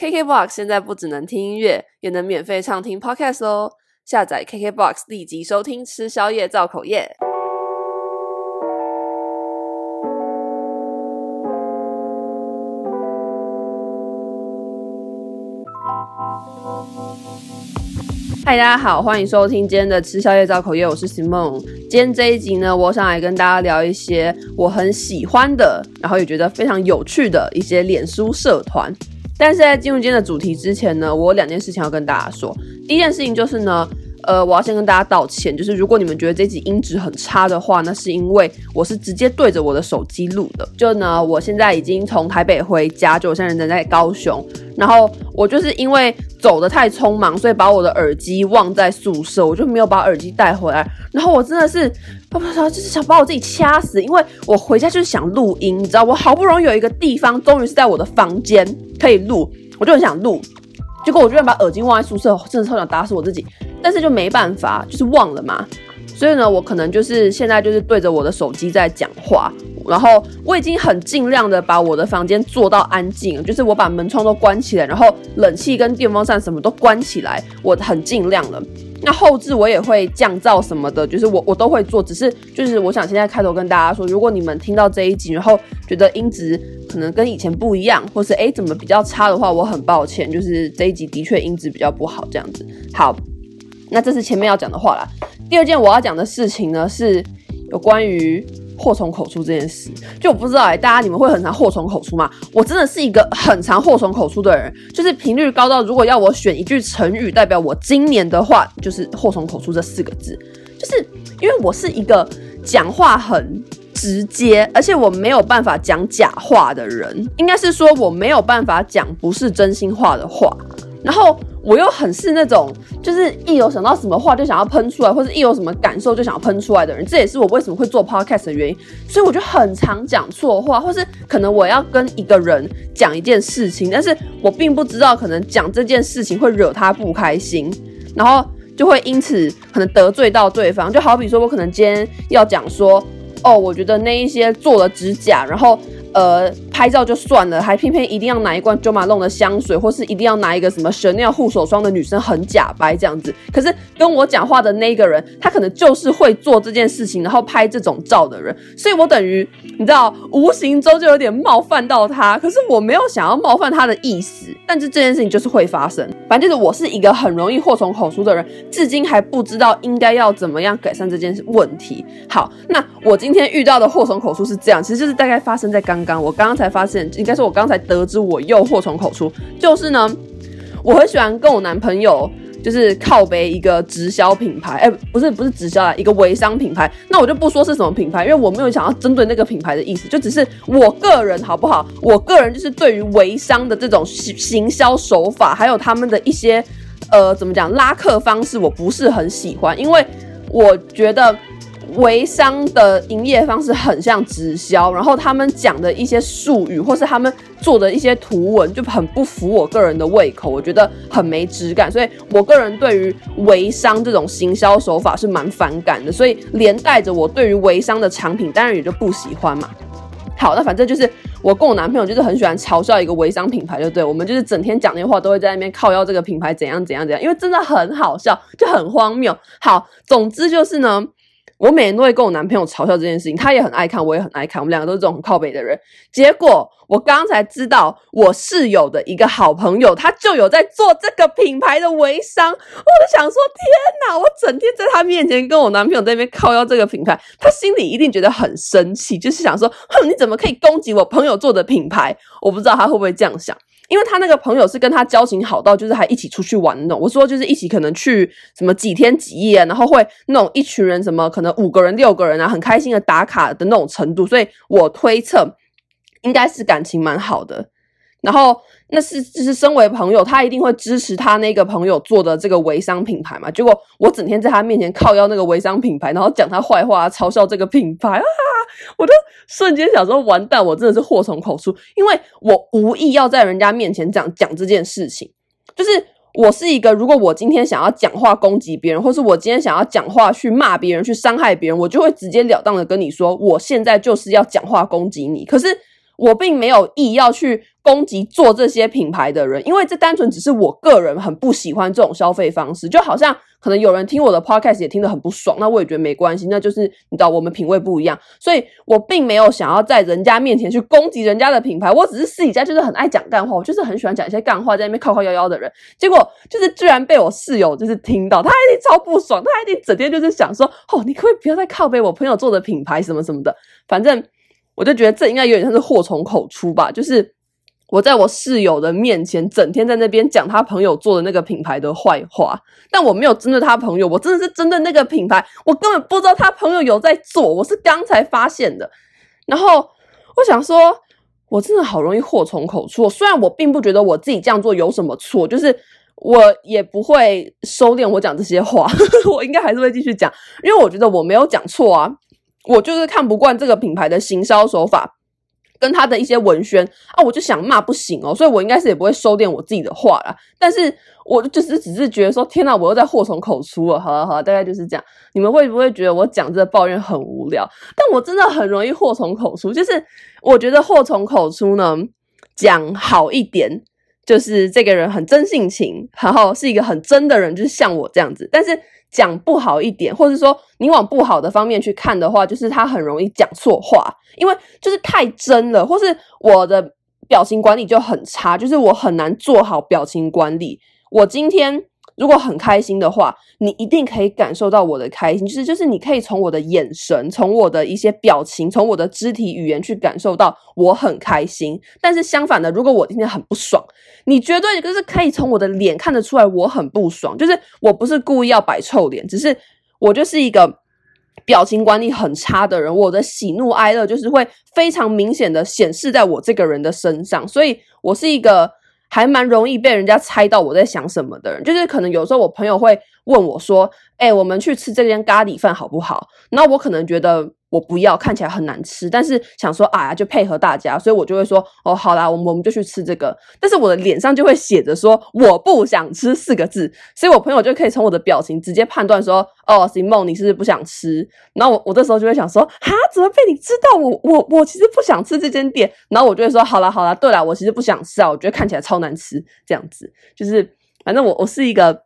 KKBOX 现在不只能听音乐，也能免费畅听 Podcast 哦！下载 KKBOX 立即收听，吃宵夜造口业。嗨，大家好，欢迎收听今天的吃宵夜造口业，我是 Simon。今天这一集呢，我想来跟大家聊一些我很喜欢的，然后也觉得非常有趣的一些脸书社团。但是在进入今天的主题之前呢，我有两件事情要跟大家说。第一件事情就是呢。呃，我要先跟大家道歉，就是如果你们觉得这集音质很差的话，那是因为我是直接对着我的手机录的。就呢，我现在已经从台北回家，就我现在人在高雄，然后我就是因为走得太匆忙，所以把我的耳机忘在宿舍，我就没有把耳机带回来。然后我真的是，不知道，就是想把我自己掐死，因为我回家就是想录音，你知道，我好不容易有一个地方，终于是在我的房间可以录，我就很想录，结果我居然把耳机忘在宿舍，真的超想打死我自己。但是就没办法，就是忘了嘛，所以呢，我可能就是现在就是对着我的手机在讲话，然后我已经很尽量的把我的房间做到安静，就是我把门窗都关起来，然后冷气跟电风扇什么都关起来，我很尽量了。那后置我也会降噪什么的，就是我我都会做，只是就是我想现在开头跟大家说，如果你们听到这一集，然后觉得音质可能跟以前不一样，或是诶怎么比较差的话，我很抱歉，就是这一集的确音质比较不好这样子。好。那这是前面要讲的话啦。第二件我要讲的事情呢，是有关于祸从口出这件事。就我不知道哎、大家你们会很常祸从口出吗？我真的是一个很常祸从口出的人，就是频率高到如果要我选一句成语代表我今年的话，就是祸从口出这四个字。就是因为我是一个讲话很直接，而且我没有办法讲假话的人，应该是说我没有办法讲不是真心话的话。然后我又很是那种，就是一有想到什么话就想要喷出来，或者一有什么感受就想要喷出来的人。这也是我为什么会做 podcast 的原因。所以我就很常讲错话，或是可能我要跟一个人讲一件事情，但是我并不知道可能讲这件事情会惹他不开心，然后就会因此可能得罪到对方。就好比说我可能今天要讲说，哦，我觉得那一些做了指甲，然后。呃，拍照就算了，还偏偏一定要拿一罐 Juma 龙的香水，或是一定要拿一个什么 Chanel 护手霜的女生很假掰这样子。可是跟我讲话的那个人，他可能就是会做这件事情，然后拍这种照的人。所以我等于你知道，无形中就有点冒犯到他。可是我没有想要冒犯他的意思，但是这件事情就是会发生。反正就是我是一个很容易祸从口出的人，至今还不知道应该要怎么样改善这件问题。好，那我今天遇到的祸从口出是这样，其实就是大概发生在刚。刚刚我刚刚才发现，应该是我刚才得知我又祸从口出，就是呢，我很喜欢跟我男朋友就是靠背一个直销品牌，哎，不是不是直销啊，一个微商品牌。那我就不说是什么品牌，因为我没有想要针对那个品牌的意思，就只是我个人好不好？我个人就是对于微商的这种行行销手法，还有他们的一些呃怎么讲拉客方式，我不是很喜欢，因为我觉得。微商的营业方式很像直销，然后他们讲的一些术语，或是他们做的一些图文，就很不符我个人的胃口，我觉得很没质感，所以我个人对于微商这种行销手法是蛮反感的，所以连带着我对于微商的产品，当然也就不喜欢嘛。好，那反正就是我跟我男朋友就是很喜欢嘲笑一个微商品牌，就对，我们就是整天讲电话都会在那边靠腰这个品牌怎样怎样怎样，因为真的很好笑，就很荒谬。好，总之就是呢。我每天都会跟我男朋友嘲笑这件事情，他也很爱看，我也很爱看，我们两个都是这种很靠北的人。结果我刚才知道，我室友的一个好朋友，他就有在做这个品牌的微商，我就想说，天哪！我整天在他面前跟我男朋友在那边靠腰这个品牌，他心里一定觉得很生气，就是想说，哼，你怎么可以攻击我朋友做的品牌？我不知道他会不会这样想。因为他那个朋友是跟他交情好到，就是还一起出去玩那种。我说就是一起可能去什么几天几夜，然后会那种一群人什么可能五个人六个人啊，很开心的打卡的那种程度。所以我推测应该是感情蛮好的。然后那是就是身为朋友，他一定会支持他那个朋友做的这个微商品牌嘛。结果我整天在他面前靠腰那个微商品牌，然后讲他坏话，嘲笑这个品牌啊。我都瞬间想说，完蛋，我真的是祸从口出，因为我无意要在人家面前讲讲这件事情。就是我是一个，如果我今天想要讲话攻击别人，或是我今天想要讲话去骂别人、去伤害别人，我就会直截了当的跟你说，我现在就是要讲话攻击你。可是我并没有意要去攻击做这些品牌的人，因为这单纯只是我个人很不喜欢这种消费方式。就好像可能有人听我的 podcast 也听得很不爽，那我也觉得没关系，那就是你知道我们品味不一样，所以我并没有想要在人家面前去攻击人家的品牌。我只是私底下就是很爱讲干话，我就是很喜欢讲一些干话，在那边靠靠幺幺的人。结果就是居然被我室友就是听到，他一定超不爽，他一定整天就是想说，哦，你可不可以不要再靠背我朋友做的品牌什么什么的，反正。我就觉得这应该有点像是祸从口出吧，就是我在我室友的面前整天在那边讲他朋友做的那个品牌的坏话，但我没有针对他朋友，我真的是针对那个品牌，我根本不知道他朋友有在做，我是刚才发现的。然后我想说，我真的好容易祸从口出，虽然我并不觉得我自己这样做有什么错，就是我也不会收敛我讲这些话，我应该还是会继续讲，因为我觉得我没有讲错啊。我就是看不惯这个品牌的行销手法，跟他的一些文宣啊，我就想骂不行哦，所以我应该是也不会收敛我自己的话啦。但是我就是只是觉得说，天哪，我又在祸从口出了。好了好了，大概就是这样。你们会不会觉得我讲这个抱怨很无聊？但我真的很容易祸从口出，就是我觉得祸从口出呢，讲好一点，就是这个人很真性情，然后是一个很真的人，就是像我这样子。但是。讲不好一点，或者说你往不好的方面去看的话，就是他很容易讲错话，因为就是太真了，或是我的表情管理就很差，就是我很难做好表情管理。我今天。如果很开心的话，你一定可以感受到我的开心，就是就是你可以从我的眼神、从我的一些表情、从我的肢体语言去感受到我很开心。但是相反的，如果我今天很不爽，你绝对就是可以从我的脸看得出来我很不爽。就是我不是故意要摆臭脸，只是我就是一个表情管理很差的人。我的喜怒哀乐就是会非常明显的显示在我这个人的身上，所以我是一个。还蛮容易被人家猜到我在想什么的人，就是可能有时候我朋友会问我说：“欸，我们去吃这间咖喱饭好不好？”那我可能觉得。我不要，看起来很难吃，但是想说啊，就配合大家，所以我就会说哦，好啦，我们我们就去吃这个。但是我的脸上就会写着说我不想吃四个字，所以我朋友就可以从我的表情直接判断说哦，Simon，你是不是不想吃？然后我我这时候就会想说哈，怎么被你知道我我我其实不想吃这间店？然后我就会说好啦好啦，对啦，我其实不想吃啊，我觉得看起来超难吃，这样子就是反正我我是一个。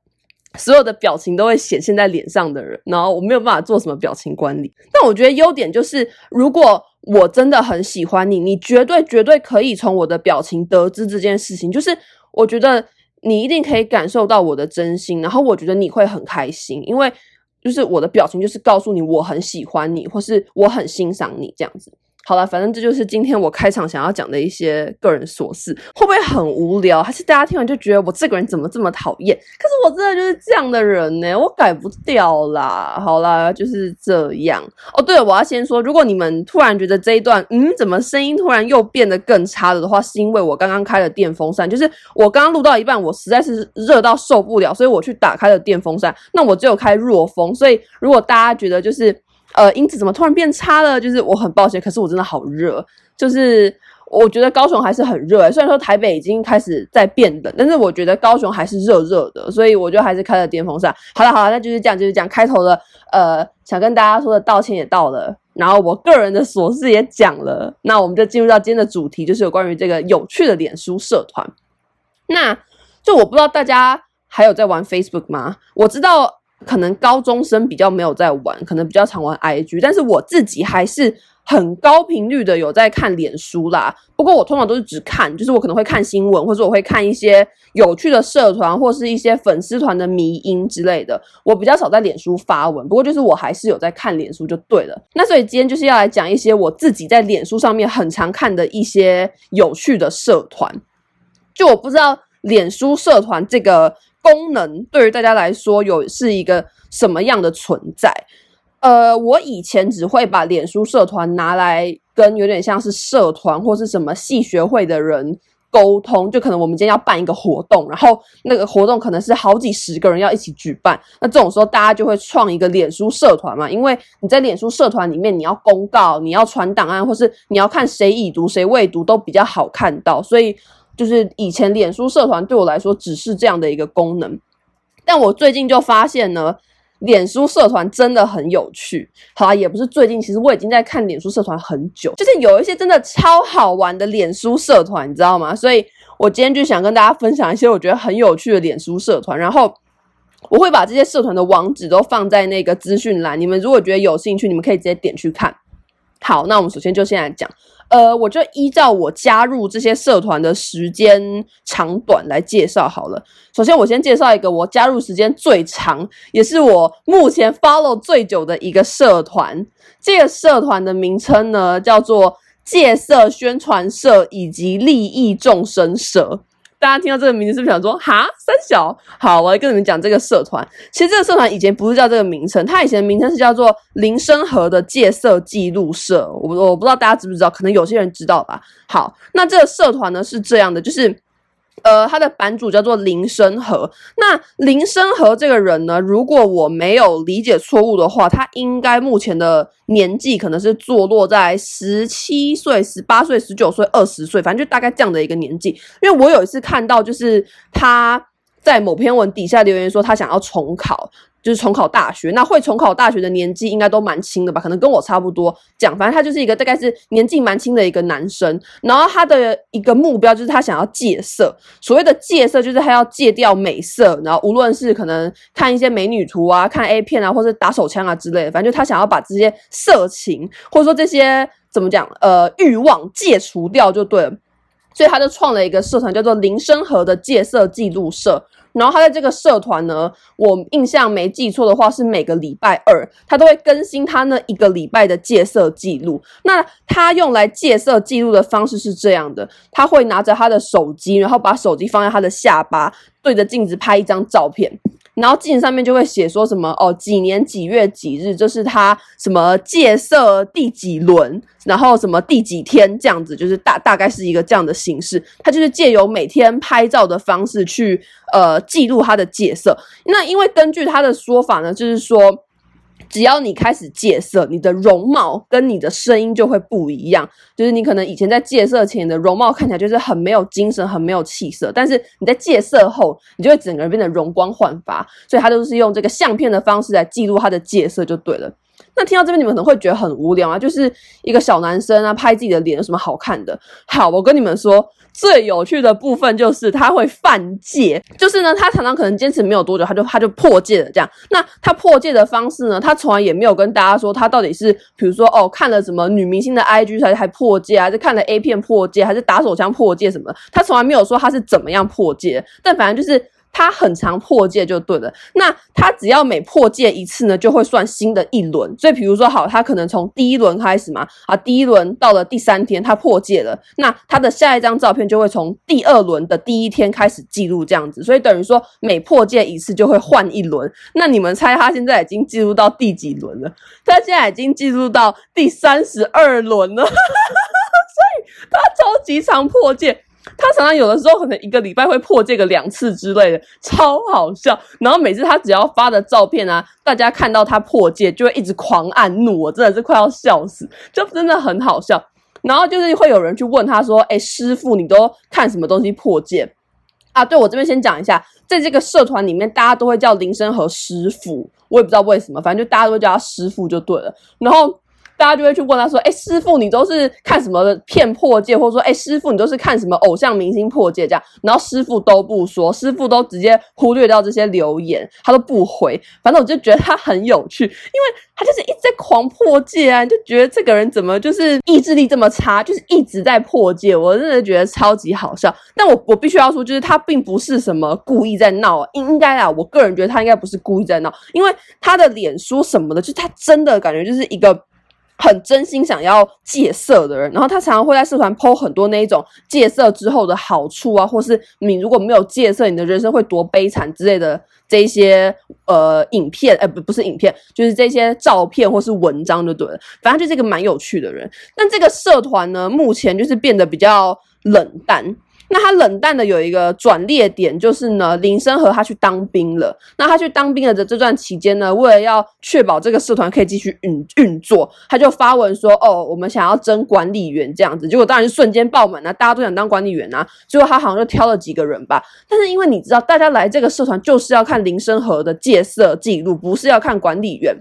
所有的表情都会显现在脸上的人，然后我没有办法做什么表情管理。但我觉得优点就是，如果我真的很喜欢你，你绝对绝对可以从我的表情得知这件事情。就是我觉得你一定可以感受到我的真心，然后我觉得你会很开心，因为就是我的表情就是告诉你我很喜欢你，或是我很欣赏你这样子。好了，反正这就是今天我开场想要讲的一些个人琐事，会不会很无聊？还是大家听完就觉得我这个人怎么这么讨厌？可是我真的就是这样的人呢，我改不掉啦。好啦，就是这样。哦，对了，我要先说，如果你们突然觉得这一段，嗯，怎么声音突然又变得更差了的话，是因为我刚刚开了电风扇，就是我刚刚录到一半，我实在是热到受不了，所以我去打开了电风扇。那我只有开弱风，所以如果大家觉得就是。呃，音质怎么突然变差了？就是我很抱歉，可是我真的好热，就是我觉得高雄还是很热，虽然说台北已经开始在变冷，但是我觉得高雄还是热热的，所以我就还是开了电风扇。好了好了，那就是这样，就是这样。开头的呃，想跟大家说的道歉也到了，然后我个人的琐事也讲了，那我们就进入到今天的主题，就是有关于这个有趣的脸书社团。那就我不知道大家还有在玩 Facebook 吗？我知道。可能高中生比较没有在玩，可能比较常玩 IG，但是我自己还是很高频率的有在看脸书啦。不过我通常都是只看，就是我可能会看新闻，或者我会看一些有趣的社团，或是一些粉丝团的迷因之类的。我比较少在脸书发文，不过就是我还是有在看脸书就对了。那所以今天就是要来讲一些我自己在脸书上面很常看的一些有趣的社团。就我不知道脸书社团这个。功能对于大家来说有是一个什么样的存在？呃，我以前只会把脸书社团拿来跟有点像是社团或是什么系学会的人沟通，就可能我们今天要办一个活动，然后那个活动可能是好几十个人要一起举办，那这种时候大家就会创一个脸书社团嘛，因为你在脸书社团里面你要公告，你要传档案，或是你要看谁已读谁未读都比较好看到，所以。就是以前脸书社团对我来说只是这样的一个功能，但我最近就发现呢，脸书社团真的很有趣。好啊，也不是最近，其实我已经在看脸书社团很久，就是有一些真的超好玩的脸书社团，你知道吗？所以我今天就想跟大家分享一些我觉得很有趣的脸书社团，然后我会把这些社团的网址都放在那个资讯栏，你们如果觉得有兴趣，你们可以直接点去看。好，那我们首先就先来讲。呃，我就依照我加入这些社团的时间长短来介绍好了。首先，我先介绍一个我加入时间最长，也是我目前 follow 最久的一个社团。这个社团的名称呢，叫做戒色宣传社以及利益众生社。大家听到这个名字是不是想说哈三小？好，我来跟你们讲这个社团。其实这个社团以前不是叫这个名称，它以前的名称是叫做林森和的戒色记录社。我我不知道大家知不知道，可能有些人知道吧。好，那这个社团呢是这样的，就是。呃，他的版主叫做林生和。那林生和这个人呢，如果我没有理解错误的话，他应该目前的年纪可能是坐落在十七岁、十八岁、十九岁、二十岁，反正就大概这样的一个年纪。因为我有一次看到，就是他在某篇文底下留言说他想要重考。就是重考大学，那会重考大学的年纪应该都蛮轻的吧？可能跟我差不多。讲，反正他就是一个大概是年纪蛮轻的一个男生。然后他的一个目标就是他想要戒色。所谓的戒色，就是他要戒掉美色。然后无论是可能看一些美女图啊、看 A 片啊，或者打手枪啊之类的，反正就他想要把这些色情或者说这些怎么讲呃欲望戒除掉就对了。所以他就创了一个社团，叫做林森和的戒色记录社。然后他在这个社团呢，我印象没记错的话，是每个礼拜二他都会更新他那一个礼拜的戒色记录。那他用来戒色记录的方式是这样的：他会拿着他的手机，然后把手机放在他的下巴，对着镜子拍一张照片。然后镜子上面就会写说什么哦，几年几月几日，就是他什么戒色第几轮，然后什么第几天这样子，就是大大概是一个这样的形式。他就是借由每天拍照的方式去呃记录他的戒色。那因为根据他的说法呢，就是说。只要你开始戒色，你的容貌跟你的声音就会不一样。就是你可能以前在戒色前的容貌看起来就是很没有精神、很没有气色，但是你在戒色后，你就会整个人变得容光焕发。所以他都是用这个相片的方式来记录他的戒色就对了。那听到这边，你们可能会觉得很无聊啊，就是一个小男生啊，拍自己的脸有什么好看的？好，我跟你们说，最有趣的部分就是他会犯戒，就是呢，他常常可能坚持没有多久，他就他就破戒了这样。那他破戒的方式呢，他从来也没有跟大家说他到底是，比如说哦，看了什么女明星的 IG 才还破戒，还是看了 A 片破戒，还是打手枪破戒什么，他从来没有说他是怎么样破戒，但反正就是。他很常破戒就对了，那他只要每破戒一次呢，就会算新的一轮。所以比如说，好，他可能从第一轮开始嘛，啊，第一轮到了第三天，他破戒了，那他的下一张照片就会从第二轮的第一天开始记录这样子。所以等于说，每破戒一次就会换一轮。那你们猜他现在已经记录到第几轮了？他现在已经记录到第三十二轮了，所以他超级常破戒。他常常有的时候可能一个礼拜会破戒个两次之类的，超好笑。然后每次他只要发的照片啊，大家看到他破戒就会一直狂按怒，我真的是快要笑死，就真的很好笑。然后就是会有人去问他说：“哎，师傅，你都看什么东西破戒啊？”对，我这边先讲一下，在这个社团里面，大家都会叫林森和师傅，我也不知道为什么，反正就大家都叫他师傅就对了。然后。大家就会去问他说：“哎，师傅，你都是看什么片破戒？或者说，哎，师傅，你都是看什么偶像明星破戒？这样？”然后师傅都不说，师傅都直接忽略掉这些留言，他都不回。反正我就觉得他很有趣，因为他就是一直在狂破戒啊，就觉得这个人怎么就是意志力这么差，就是一直在破戒。我真的觉得超级好笑。但我我必须要说，就是他并不是什么故意在闹，应应该啊，我个人觉得他应该不是故意在闹，因为他的脸书什么的，就他真的感觉就是一个。很真心想要戒色的人，然后他常常会在社团 po 很多那一种戒色之后的好处啊，或是你如果没有戒色，你的人生会多悲惨之类的这一些呃影片，呃不不是影片，就是这些照片或是文章就对了，反正就是一个蛮有趣的人。但这个社团呢，目前就是变得比较冷淡。那他冷淡的有一个转捩点，就是呢，林森和他去当兵了。那他去当兵了的这段期间呢，为了要确保这个社团可以继续运运作，他就发文说：“哦，我们想要争管理员这样子。”结果当然是瞬间爆满啊，大家都想当管理员啊。结果他好像就挑了几个人吧。但是因为你知道，大家来这个社团就是要看林森和的戒色记录，不是要看管理员，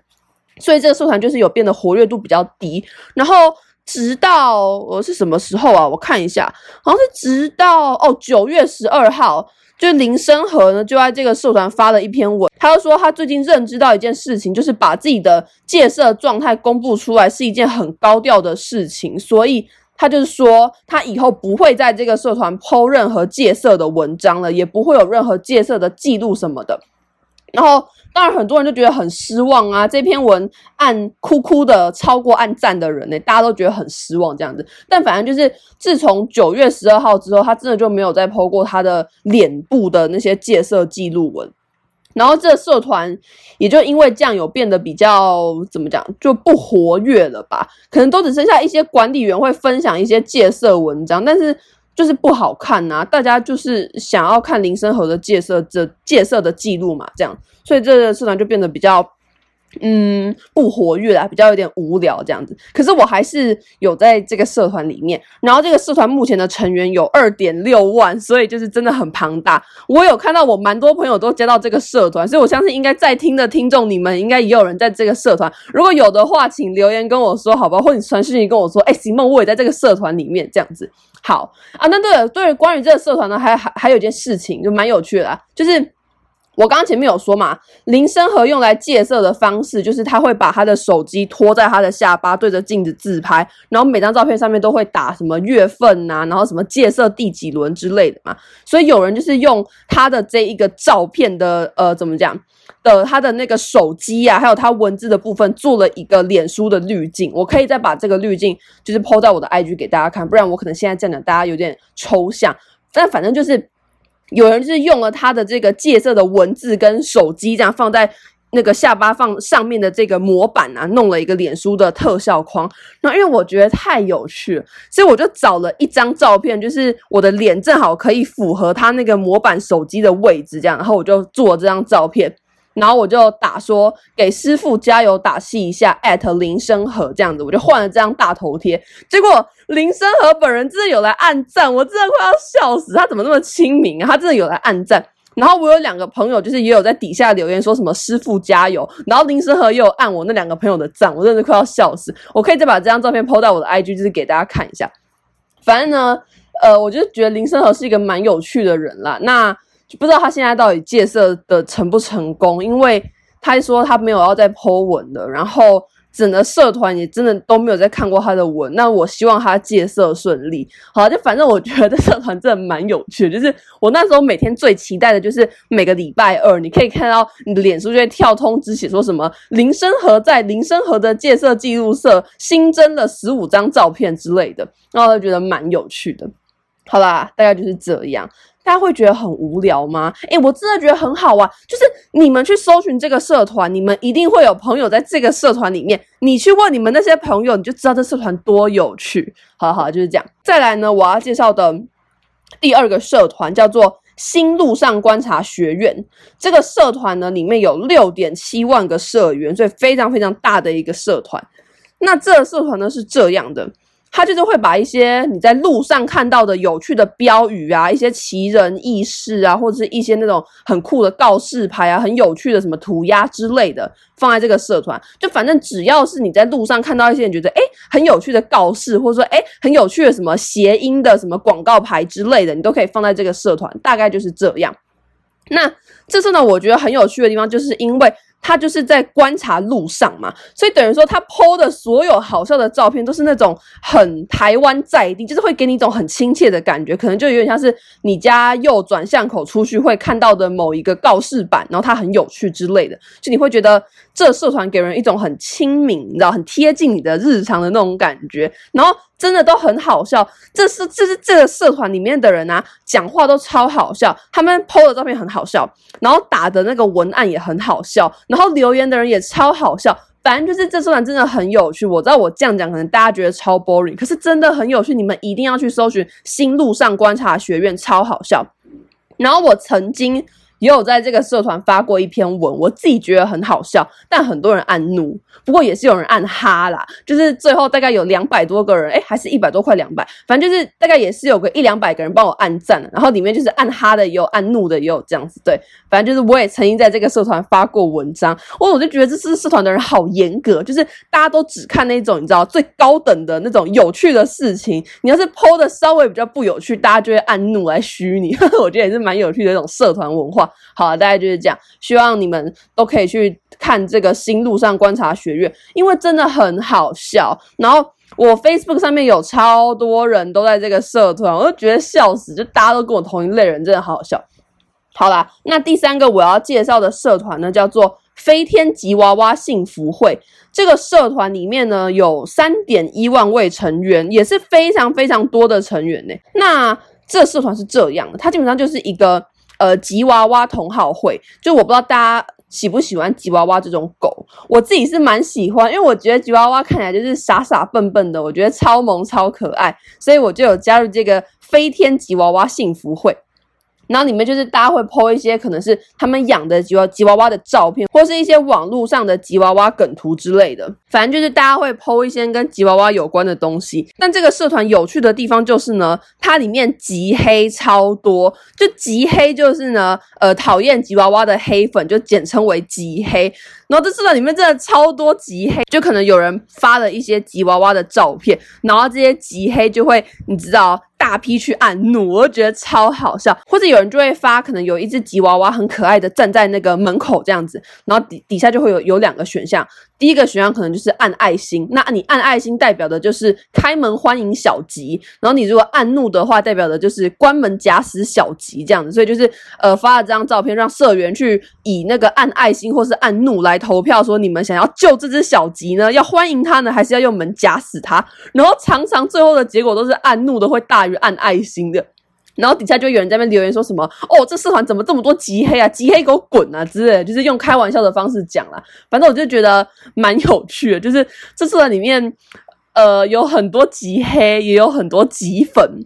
所以这个社团就是有变得活跃度比较低。然后。直到我是什么时候啊？我看一下，好像是直到哦九月十二号，就林森和呢就在这个社团发了一篇文，他就说他最近认知到一件事情，就是把自己的戒色状态公布出来是一件很高调的事情，所以他就是说他以后不会在这个社团 po 任何戒色的文章了，也不会有任何戒色的记录什么的，然后。当然，很多人就觉得很失望啊！这篇文按哭哭的超过按赞的人呢，大家都觉得很失望这样子。但反正就是，自从九月十二号之后，他真的就没有再 po 过他的脸部的那些戒色记录文。然后这个社团也就因为这样有变得比较怎么讲，就不活跃了吧？可能都只剩下一些管理员会分享一些戒色文章，但是。就是不好看呐、大家就是想要看林森和的戒色这戒色的记录嘛，这样，所以这个社团就变得比较，嗯，不活跃啊，比较有点无聊这样子。可是我还是有在这个社团里面，然后这个社团目前的成员有二点六万，所以就是真的很庞大。我有看到我蛮多朋友都加到这个社团，所以我相信应该在听的听众你们应该也有人在这个社团。如果有的话，请留言跟我说好不好？或者传讯息跟我说，哎、欸，行梦我也在这个社团里面这样子。好啊，那对了，对于，关于这个社团呢，还还还有一件事情，就蛮有趣的啦，就是。我刚刚前面有说嘛，林森和用来戒色的方式，就是他会把他的手机托在他的下巴，对着镜子自拍，然后每张照片上面都会打什么月份呐、啊，然后什么戒色第几轮之类的嘛。所以有人就是用他的这一个照片的，呃，怎么讲的，他的那个手机啊，还有他文字的部分做了一个脸书的滤镜。我可以再把这个滤镜就是抛在我的 IG 给大家看，不然我可能现在这样讲大家有点抽象，但反正就是。有人是用了他的这个戒色的文字跟手机，这样放在那个下巴放上面的这个模板啊，弄了一个脸书的特效框。那因为我觉得太有趣，所以我就找了一张照片，就是我的脸正好可以符合他那个模板手机的位置，这样，然后我就做这张照片。然后我就打说给师父加油打气一下，@林森和这样子，我就换了这张大头贴。结果林森和本人真的有来按赞，我真的快要笑死，他怎么那么亲民啊？他真的有来按赞。然后我有两个朋友，就是也有在底下留言说什么师父加油。然后林森和也有按我那两个朋友的赞，我真的快要笑死。我可以再把这张照片 po 到我的 IG，就是给大家看一下。反正呢，呃，我就觉得林森和是一个蛮有趣的人啦。那。不知道他现在到底戒色的成不成功，因为他说他没有要再 po 文了，然后整个社团也真的都没有再看过他的文。那我希望他戒色顺利。好，就反正我觉得这社团真的蛮有趣的，就是我那时候每天最期待的就是每个礼拜二，你可以看到你的脸书就会跳通知写说什么林森和在林森和的戒色记录社新增了十五张照片之类的，然后我就觉得蛮有趣的。好啦，大概就是这样。大家会觉得很无聊吗？诶，我真的觉得很好玩。就是你们去搜寻这个社团，你们一定会有朋友在这个社团里面。你去问你们那些朋友，你就知道这社团多有趣。好好，就是这样。再来呢，我要介绍的第二个社团叫做新路上观察学院。这个社团呢，里面有六点七万个社员，所以非常非常大的一个社团。那这个社团呢是这样的。他就是会把一些你在路上看到的有趣的标语啊，一些奇人异事啊，或者是一些那种很酷的告示牌啊，很有趣的什么涂鸦之类的，放在这个社团。就反正只要是你在路上看到一些你觉得诶很有趣的告示，或者说诶很有趣的什么谐音的什么广告牌之类的，你都可以放在这个社团。大概就是这样。那这次呢，我觉得很有趣的地方，就是因为。他就是在观察路上嘛，所以等于说他 po 的所有好笑的照片都是那种很台湾在地，就是会给你一种很亲切的感觉，可能就有点像是你家右转巷口出去会看到的某一个告示板，然后它很有趣之类的，就你会觉得这社团给人一种很亲民，你知道，很贴近你的日常的那种感觉，然后。真的都很好笑，这是这是这个社团里面的人啊，讲话都超好笑，他们 PO 的照片很好笑，然后打的那个文案也很好笑，然后留言的人也超好笑，反正就是这社团真的很有趣。我知道我这样讲可能大家觉得超 boring，可是真的很有趣，你们一定要去搜寻新路上观察学院，超好笑。然后我曾经。也有在这个社团发过一篇文，我自己觉得很好笑，但很多人按怒，不过也是有人按哈啦，就是最后大概有两百多个人，诶，还是一百多块两百，反正就是大概也是有个一两百个人帮我按赞，然后里面就是按哈的也有，按怒的也有这样子，对，反正就是我也曾经在这个社团发过文章，我我就觉得这是社团的人好严格，就是大家都只看那种你知道最高等的那种有趣的事情，你要是 po 的稍微比较不有趣，大家就会按怒来嘘你，我觉得也是蛮有趣的一种社团文化。好啊，大概就是这样。希望你们都可以去看这个新路上观察学院，因为真的很好笑。然后我 Facebook 上面有超多人都在这个社团，我就觉得笑死，就大家都跟我同一类人，真的好好笑。好啦，那第三个我要介绍的社团呢，叫做飞天吉娃娃幸福会。这个社团里面呢，有三点一万位成员，也是非常非常多的成员呢。那这社团是这样的，它基本上就是一个。呃，吉娃娃同好会，就我不知道大家喜不喜欢吉娃娃这种狗，我自己是蛮喜欢，因为我觉得吉娃娃看起来就是傻傻笨笨的，我觉得超萌超可爱，所以我就有加入这个飞天吉娃娃幸福会。然后里面就是大家会 po 一些可能是他们养的吉娃吉娃娃的照片，或是一些网络上的吉娃娃梗图之类的。反正就是大家会 po 一些跟吉娃娃有关的东西。但这个社团有趣的地方就是呢，它里面极黑超多，就极黑就是呢，呃，讨厌吉娃娃的黑粉就简称为极黑。然后这社团里面真的超多极黑，就可能有人发了一些吉娃娃的照片，然后这些极黑就会你知道。大批去按怒，我就觉得超好笑。或者有人就会发，可能有一只吉娃娃很可爱的站在那个门口这样子，然后底底下就会有有两个选项。第一个选项可能就是按爱心，那你按爱心代表的就是开门欢迎小吉，然后你如果按怒的话，代表的就是关门夹死小吉这样子。所以就是呃发了这张照片，让社员去以那个按爱心或是按怒来投票，说你们想要救这只小吉呢，要欢迎他呢，还是要用门夹死他？然后常常最后的结果都是按怒的会大于。按爱心的，然后底下就有人在那边留言说什么哦，这社团怎么这么多极黑啊？极黑给我滚啊之类，就是用开玩笑的方式讲啦。反正我就觉得蛮有趣的，就是这社团里面，呃，有很多极黑，也有很多极粉。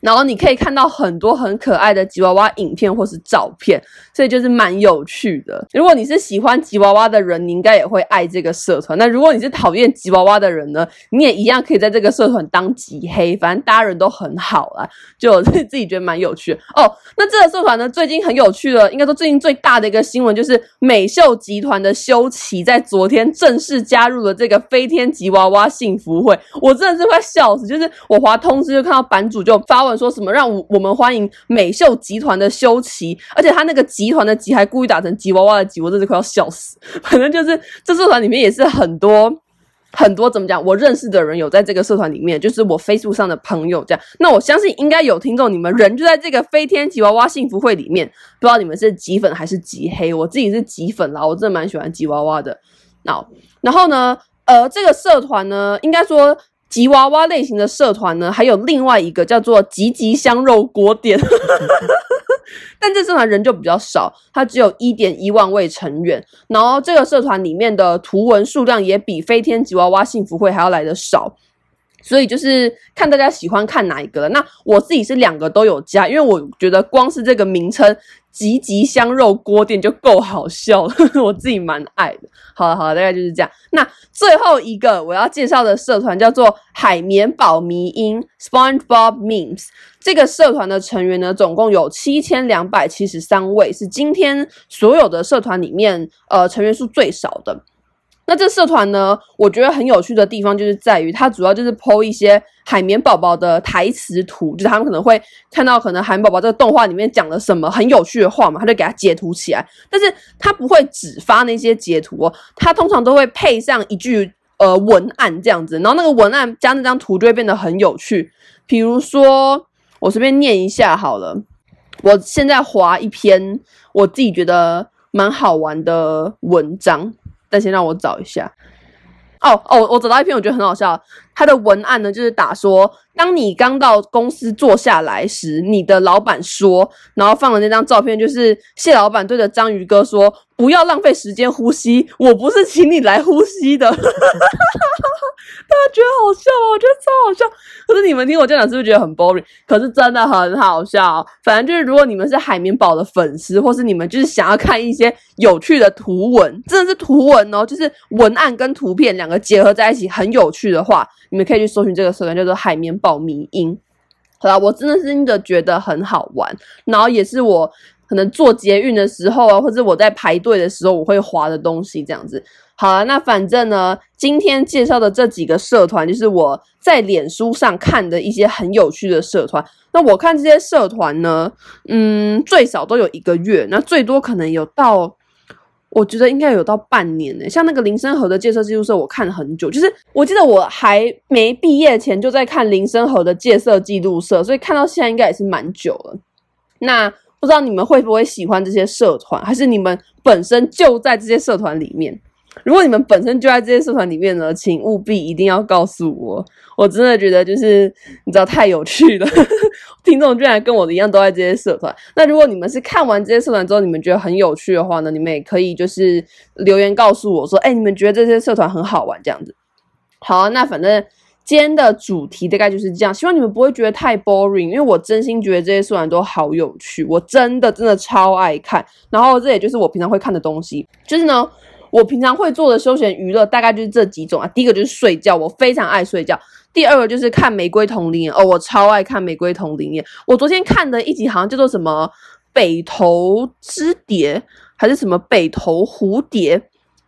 然后你可以看到很多很可爱的吉娃娃影片或是照片，所以就是蛮有趣的。如果你是喜欢吉娃娃的人，你应该也会爱这个社团。那如果你是讨厌吉娃娃的人呢，你也一样可以在这个社团当吉黑，反正大家人都很好啦，就自己觉得蛮有趣的哦。那这个社团呢，最近很有趣的，应该说最近最大的一个新闻就是美秀集团的修齐在昨天正式加入了这个飞天吉娃娃幸福会。我真的是快笑死，就是我滑通知就看到版主就发。说什么让我我们欢迎美秀集团的修齐，而且他那个集团的集还故意打成吉娃娃的吉，我真是快要笑死。反正就是这社团里面也是很多很多怎么讲，我认识的人有在这个社团里面，就是我 Facebook 上的朋友这样。那我相信应该有听众，你们人就在这个飞天吉娃娃幸福会里面，不知道你们是吉粉还是吉黑。我自己是吉粉啦，我真的蛮喜欢吉娃娃的。那然后呢，呃，这个社团呢，应该说。吉娃娃类型的社团呢，还有另外一个叫做吉吉香肉锅店，但这社团人就比较少，它只有一点一万位成员，然后这个社团里面的图文数量也比飞天吉娃娃幸福会还要来的少。所以就是看大家喜欢看哪一个了。那我自己是两个都有加，因为我觉得光是这个名称“吉吉香肉锅店”就够好笑了，我自己蛮爱的。好了好了，大概就是这样。那最后一个我要介绍的社团叫做“海绵宝迷因 ”（SpongeBob Memes）。这个社团的成员呢，总共有七千两百七十三位，是今天所有的社团里面呃成员数最少的。那这社团呢，我觉得很有趣的地方就是在于，它主要就是剖一些海绵宝宝的台词图，就是他们可能会看到可能海绵宝宝这个动画里面讲了什么很有趣的话嘛，他就给它截图起来。但是他不会只发那些截图哦，他通常都会配上一句呃文案这样子，然后那个文案加那张图就会变得很有趣。比如说，我随便念一下好了，我现在划一篇我自己觉得蛮好玩的文章。但先让我找一下。哦哦，我找到一篇，我觉得很好笑。他的文案呢，就是打说，当你刚到公司坐下来时，你的老板说，然后放了那张照片，就是谢老板对着章鱼哥说，不要浪费时间呼吸，我不是请你来呼吸的。大家觉得好笑吗？我觉得超好笑。可是你们听我这样讲，是不是觉得很 boring？可是真的很好笑。反正就是，如果你们是海绵宝的粉丝，或是你们就是想要看一些有趣的图文，真的是图文哦，就是文案跟图片两个结合在一起很有趣的话，你们可以去搜寻这个社团，叫做海绵宝迷因。好啦，我真的是真的觉得很好玩，然后也是我可能坐捷运的时候啊，或者我在排队的时候，我会滑的东西，这样子。好了，那反正呢，今天介绍的这几个社团，就是我在脸书上看的一些很有趣的社团。那我看这些社团呢，嗯，最少都有一个月，那最多可能有到，我觉得应该有到半年呢。像那个林森和的介绍记录社，我看了很久，就是我记得我还没毕业前就在看林森和的介绍记录社，所以看到现在应该也是蛮久了。那不知道你们会不会喜欢这些社团，还是你们本身就在这些社团里面？如果你们本身就在这些社团里面呢，请务必一定要告诉我，我真的觉得就是你知道太有趣了，听众居然跟我的一样都在这些社团。那如果你们是看完这些社团之后，你们觉得很有趣的话呢，你们也可以就是留言告诉我说，哎，你们觉得这些社团很好玩这样子。好，那反正今天的主题大概就是这样，希望你们不会觉得太 boring，因为我真心觉得这些社团都好有趣，我真的真的超爱看。然后这也就是我平常会看的东西，就是呢。我平常会做的休闲娱乐大概就是这几种啊。第一个就是睡觉，我非常爱睡觉。第二个就是看《玫瑰瞳铃眼》哦，我超爱看《玫瑰瞳铃眼》。我昨天看的一集好像叫做什么《北投之蝶》还是什么《北投蝴蝶》，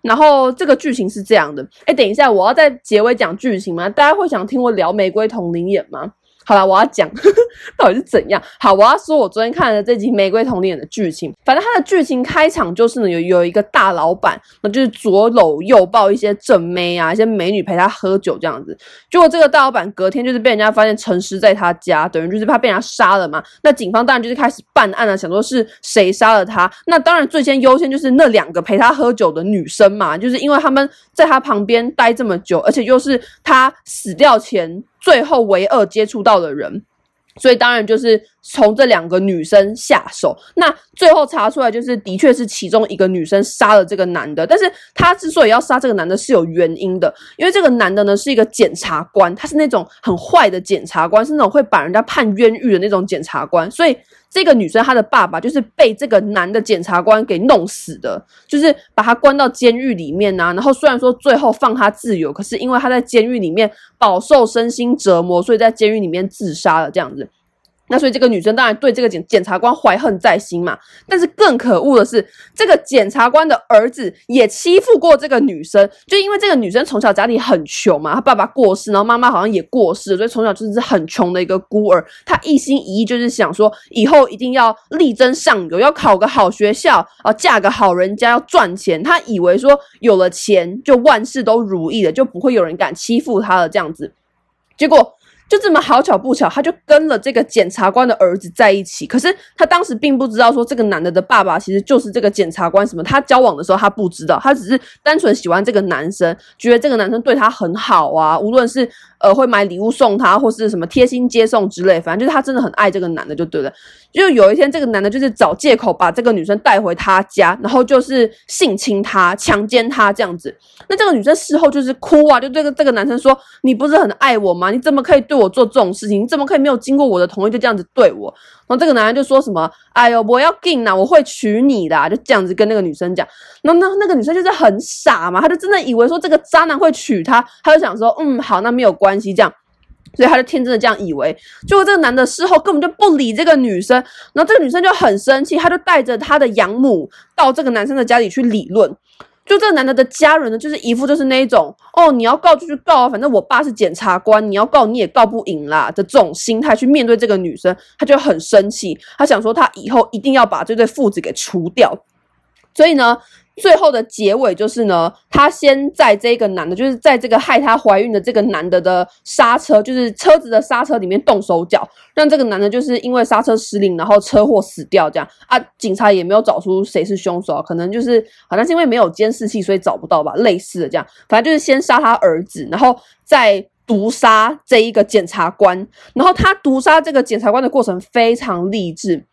然后这个剧情是这样的。哎，等一下，我要在结尾讲剧情吗？大家会想听我聊《玫瑰瞳铃眼》吗？好啦，我要讲 到底是怎样。好，我要说，我昨天看了这集《玫瑰童年》的剧情。反正它的剧情开场就是呢，有有一个大老板，那就是左搂右抱一些正妹啊，一些美女陪他喝酒这样子。结果这个大老板隔天就是被人家发现陈尸在他家，等于就是怕被人家杀了嘛。那警方当然就是开始办案了，想说是谁杀了他。那当然最先优先就是那两个陪他喝酒的女生嘛，就是因为他们在他旁边待这么久，而且又是他死掉前。最后唯二接触到的人，所以当然就是从这两个女生下手。那最后查出来，就是的确是其中一个女生杀了这个男的。但是他之所以要杀这个男的，是有原因的，因为这个男的呢是一个检察官，他是那种很坏的检察官，是那种会把人家判冤狱的那种检察官，所以。这个女生她的爸爸就是被这个男的检察官给弄死的，就是把他关到监狱里面呐、啊。然后虽然说最后放他自由，可是因为他在监狱里面饱受身心折磨，所以在监狱里面自杀了这样子。那所以这个女生当然对这个检检察官怀恨在心嘛，但是更可恶的是，这个检察官的儿子也欺负过这个女生，就因为这个女生从小家里很穷嘛，她爸爸过世，然后妈妈好像也过世，所以从小就是很穷的一个孤儿。她一心一意就是想说，以后一定要力争上游，要考个好学校，啊，嫁个好人家，要赚钱。她以为说有了钱就万事都如意了，就不会有人敢欺负她了这样子，结果。就这么好巧不巧，他就跟了这个检察官的儿子在一起。可是他当时并不知道说这个男的的爸爸其实就是这个检察官。什么？他交往的时候他不知道，他只是单纯喜欢这个男生，觉得这个男生对他很好啊。无论是呃会买礼物送他，或是什么贴心接送之类，反正就是他真的很爱这个男的，就对了。就有一天，这个男的就是找借口把这个女生带回他家，然后就是性侵她、强奸她这样子。那这个女生事后就是哭啊，就对这个这个男生说：“你不是很爱我吗？你怎么可以对我做这种事情？你怎么可以没有经过我的同意就这样子对我？”然后这个男人就说什么：“哎呦，我要进呐，我会娶你的。”就这样子跟那个女生讲。那那那个女生就是很傻嘛，她就真的以为说这个渣男会娶她，她就想说：“嗯，好，那没有关系。”这样，所以她就天真的这样以为。结果这个男的事后根本就不理这个女生，然后这个女生就很生气，她就带着她的养母到这个男生的家里去理论。就这个男的的家人呢，就是一副就是那一种哦，你要告就去告啊，反正我爸是检察官，你要告你也告不赢啦的这种心态去面对这个女生，他就很生气，他想说他以后一定要把这对父子给除掉，所以呢。最后的结尾就是呢，他先在这个男的，就是在这个害她怀孕的这个男的的刹车，就是车子的刹车里面动手脚，让这个男的就是因为刹车失灵，然后车祸死掉这样啊。警察也没有找出谁是凶手，可能就是好像是因为没有监视器，所以找不到吧，类似的这样。反正就是先杀他儿子，然后再毒杀这一个检察官，然后他毒杀这个检察官的过程非常励志。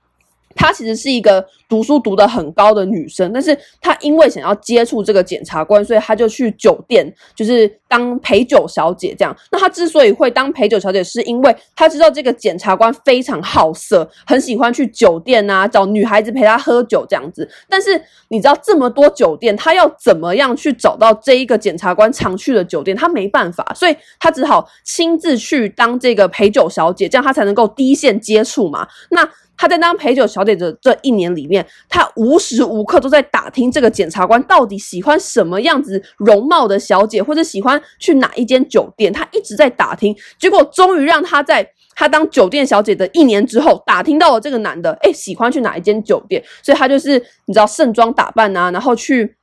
她其实是一个读书读得很高的女生，但是她因为想要接触这个检察官，所以她就去酒店，就是当陪酒小姐这样。那她之所以会当陪酒小姐，是因为她知道这个检察官非常好色，很喜欢去酒店啊，找女孩子陪他喝酒这样子。但是你知道这么多酒店，她要怎么样去找到这一个检察官常去的酒店？她没办法，所以她只好亲自去当这个陪酒小姐，这样她才能够第一线接触嘛。那。他在当陪酒小姐的这一年里面，他无时无刻都在打听这个检察官到底喜欢什么样子容貌的小姐，或者喜欢去哪一间酒店。他一直在打听，结果终于让他在他当酒店小姐的一年之后，打听到了这个男的，诶，喜欢去哪一间酒店，所以他就是你知道盛装打扮啊，然后去。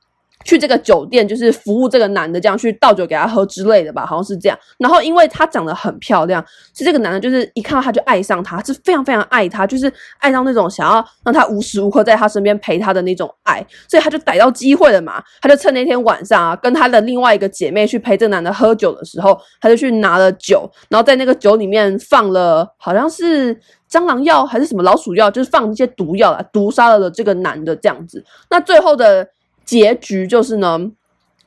去这个酒店就是服务这个男的，这样去倒酒给他喝之类的吧，好像是这样。然后因为她长得很漂亮，是这个男的就是一看到她就爱上她，是非常非常爱她，就是爱到那种想要让她无时无刻在他身边陪她的那种爱。所以他就逮到机会了嘛，他就趁那天晚上啊，跟他的另外一个姐妹去陪这个男的喝酒的时候，他就去拿了酒，然后在那个酒里面放了好像是蟑螂药还是什么老鼠药，就是放一些毒药啊毒杀了的这个男的这样子。那最后的。结局就是呢，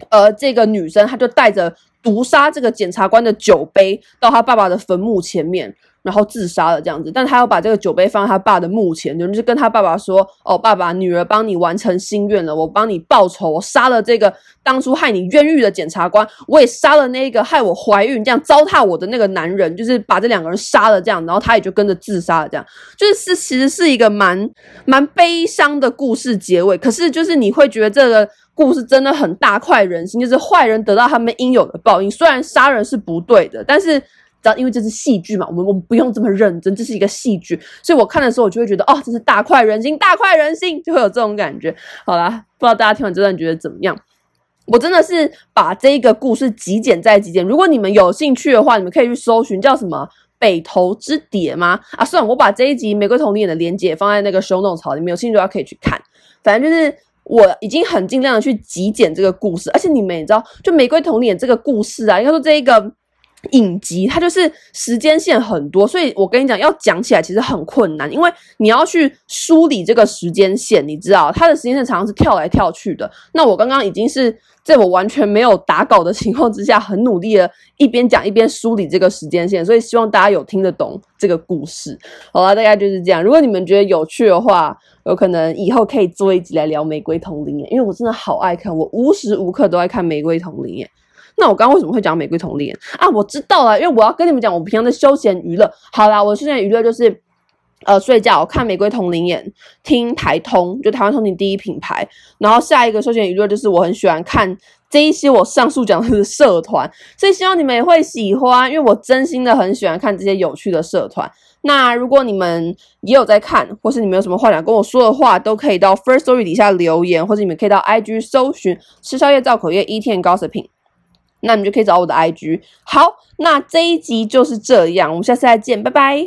呃，这个女生她就带着毒杀这个检察官的酒杯到她爸爸的坟墓前面，然后自杀了这样子。但他要把这个酒杯放在他爸的墓前，就是跟他爸爸说：“哦，爸爸，女儿帮你完成心愿了，我帮你报仇，我杀了这个当初害你冤狱的检察官，我也杀了那个害我怀孕这样糟蹋我的那个男人，就是把这两个人杀了这样，然后他也就跟着自杀了这样。就是是其实是一个蛮蛮悲伤的故事结尾，可是就是你会觉得这个故事真的很大快人心，就是坏人得到他们应有的报应。虽然杀人是不对的，但是。知道，因为这是戏剧嘛，我们我们不用这么认真，这是一个戏剧，所以我看的时候，我就会觉得，哦，这是大快人心，大快人心，就会有这种感觉。好啦，不知道大家听完这段觉得怎么样？我真的是把这一个故事极简再极简。如果你们有兴趣的话，你们可以去搜寻叫什么《北投之蝶》吗？啊，算了，我把这一集《玫瑰童年》的连接放在那个 show notes 里面，有兴趣的话可以去看。反正就是我已经很尽量的去极简这个故事，而且你们也知道，就《玫瑰童年》这个故事啊，应该说这一个。影集它就是时间线很多，所以我跟你讲，要讲起来其实很困难，因为你要去梳理这个时间线，你知道，它的时间线常常是跳来跳去的。那我刚刚已经是在我完全没有打稿的情况之下，很努力的一边讲一边梳理这个时间线，所以希望大家有听得懂这个故事。好了，大概就是这样。如果你们觉得有趣的话，有可能以后可以做一集来聊《玫瑰童林》，因为我真的好爱看，我无时无刻都在看《玫瑰童林》。那我刚刚为什么会讲玫瑰童林啊？我知道了，因为我要跟你们讲我平常的休闲娱乐。好啦，我休闲娱乐就是呃睡觉、看玫瑰童林演、听台通，就台湾通勤第一品牌。然后下一个休闲娱乐就是我很喜欢看这一些我上述讲的社团，所以希望你们也会喜欢，因为我真心的很喜欢看这些有趣的社团。那如果你们也有在看，或是你们有什么话想跟我说的话，都可以到 First Story 底下留言，或者你们可以到 IG 搜寻吃宵夜造口业 Eating and Gossiping。那你就可以找我的 IG。好，那这一集就是这样，我们下次再见，拜拜。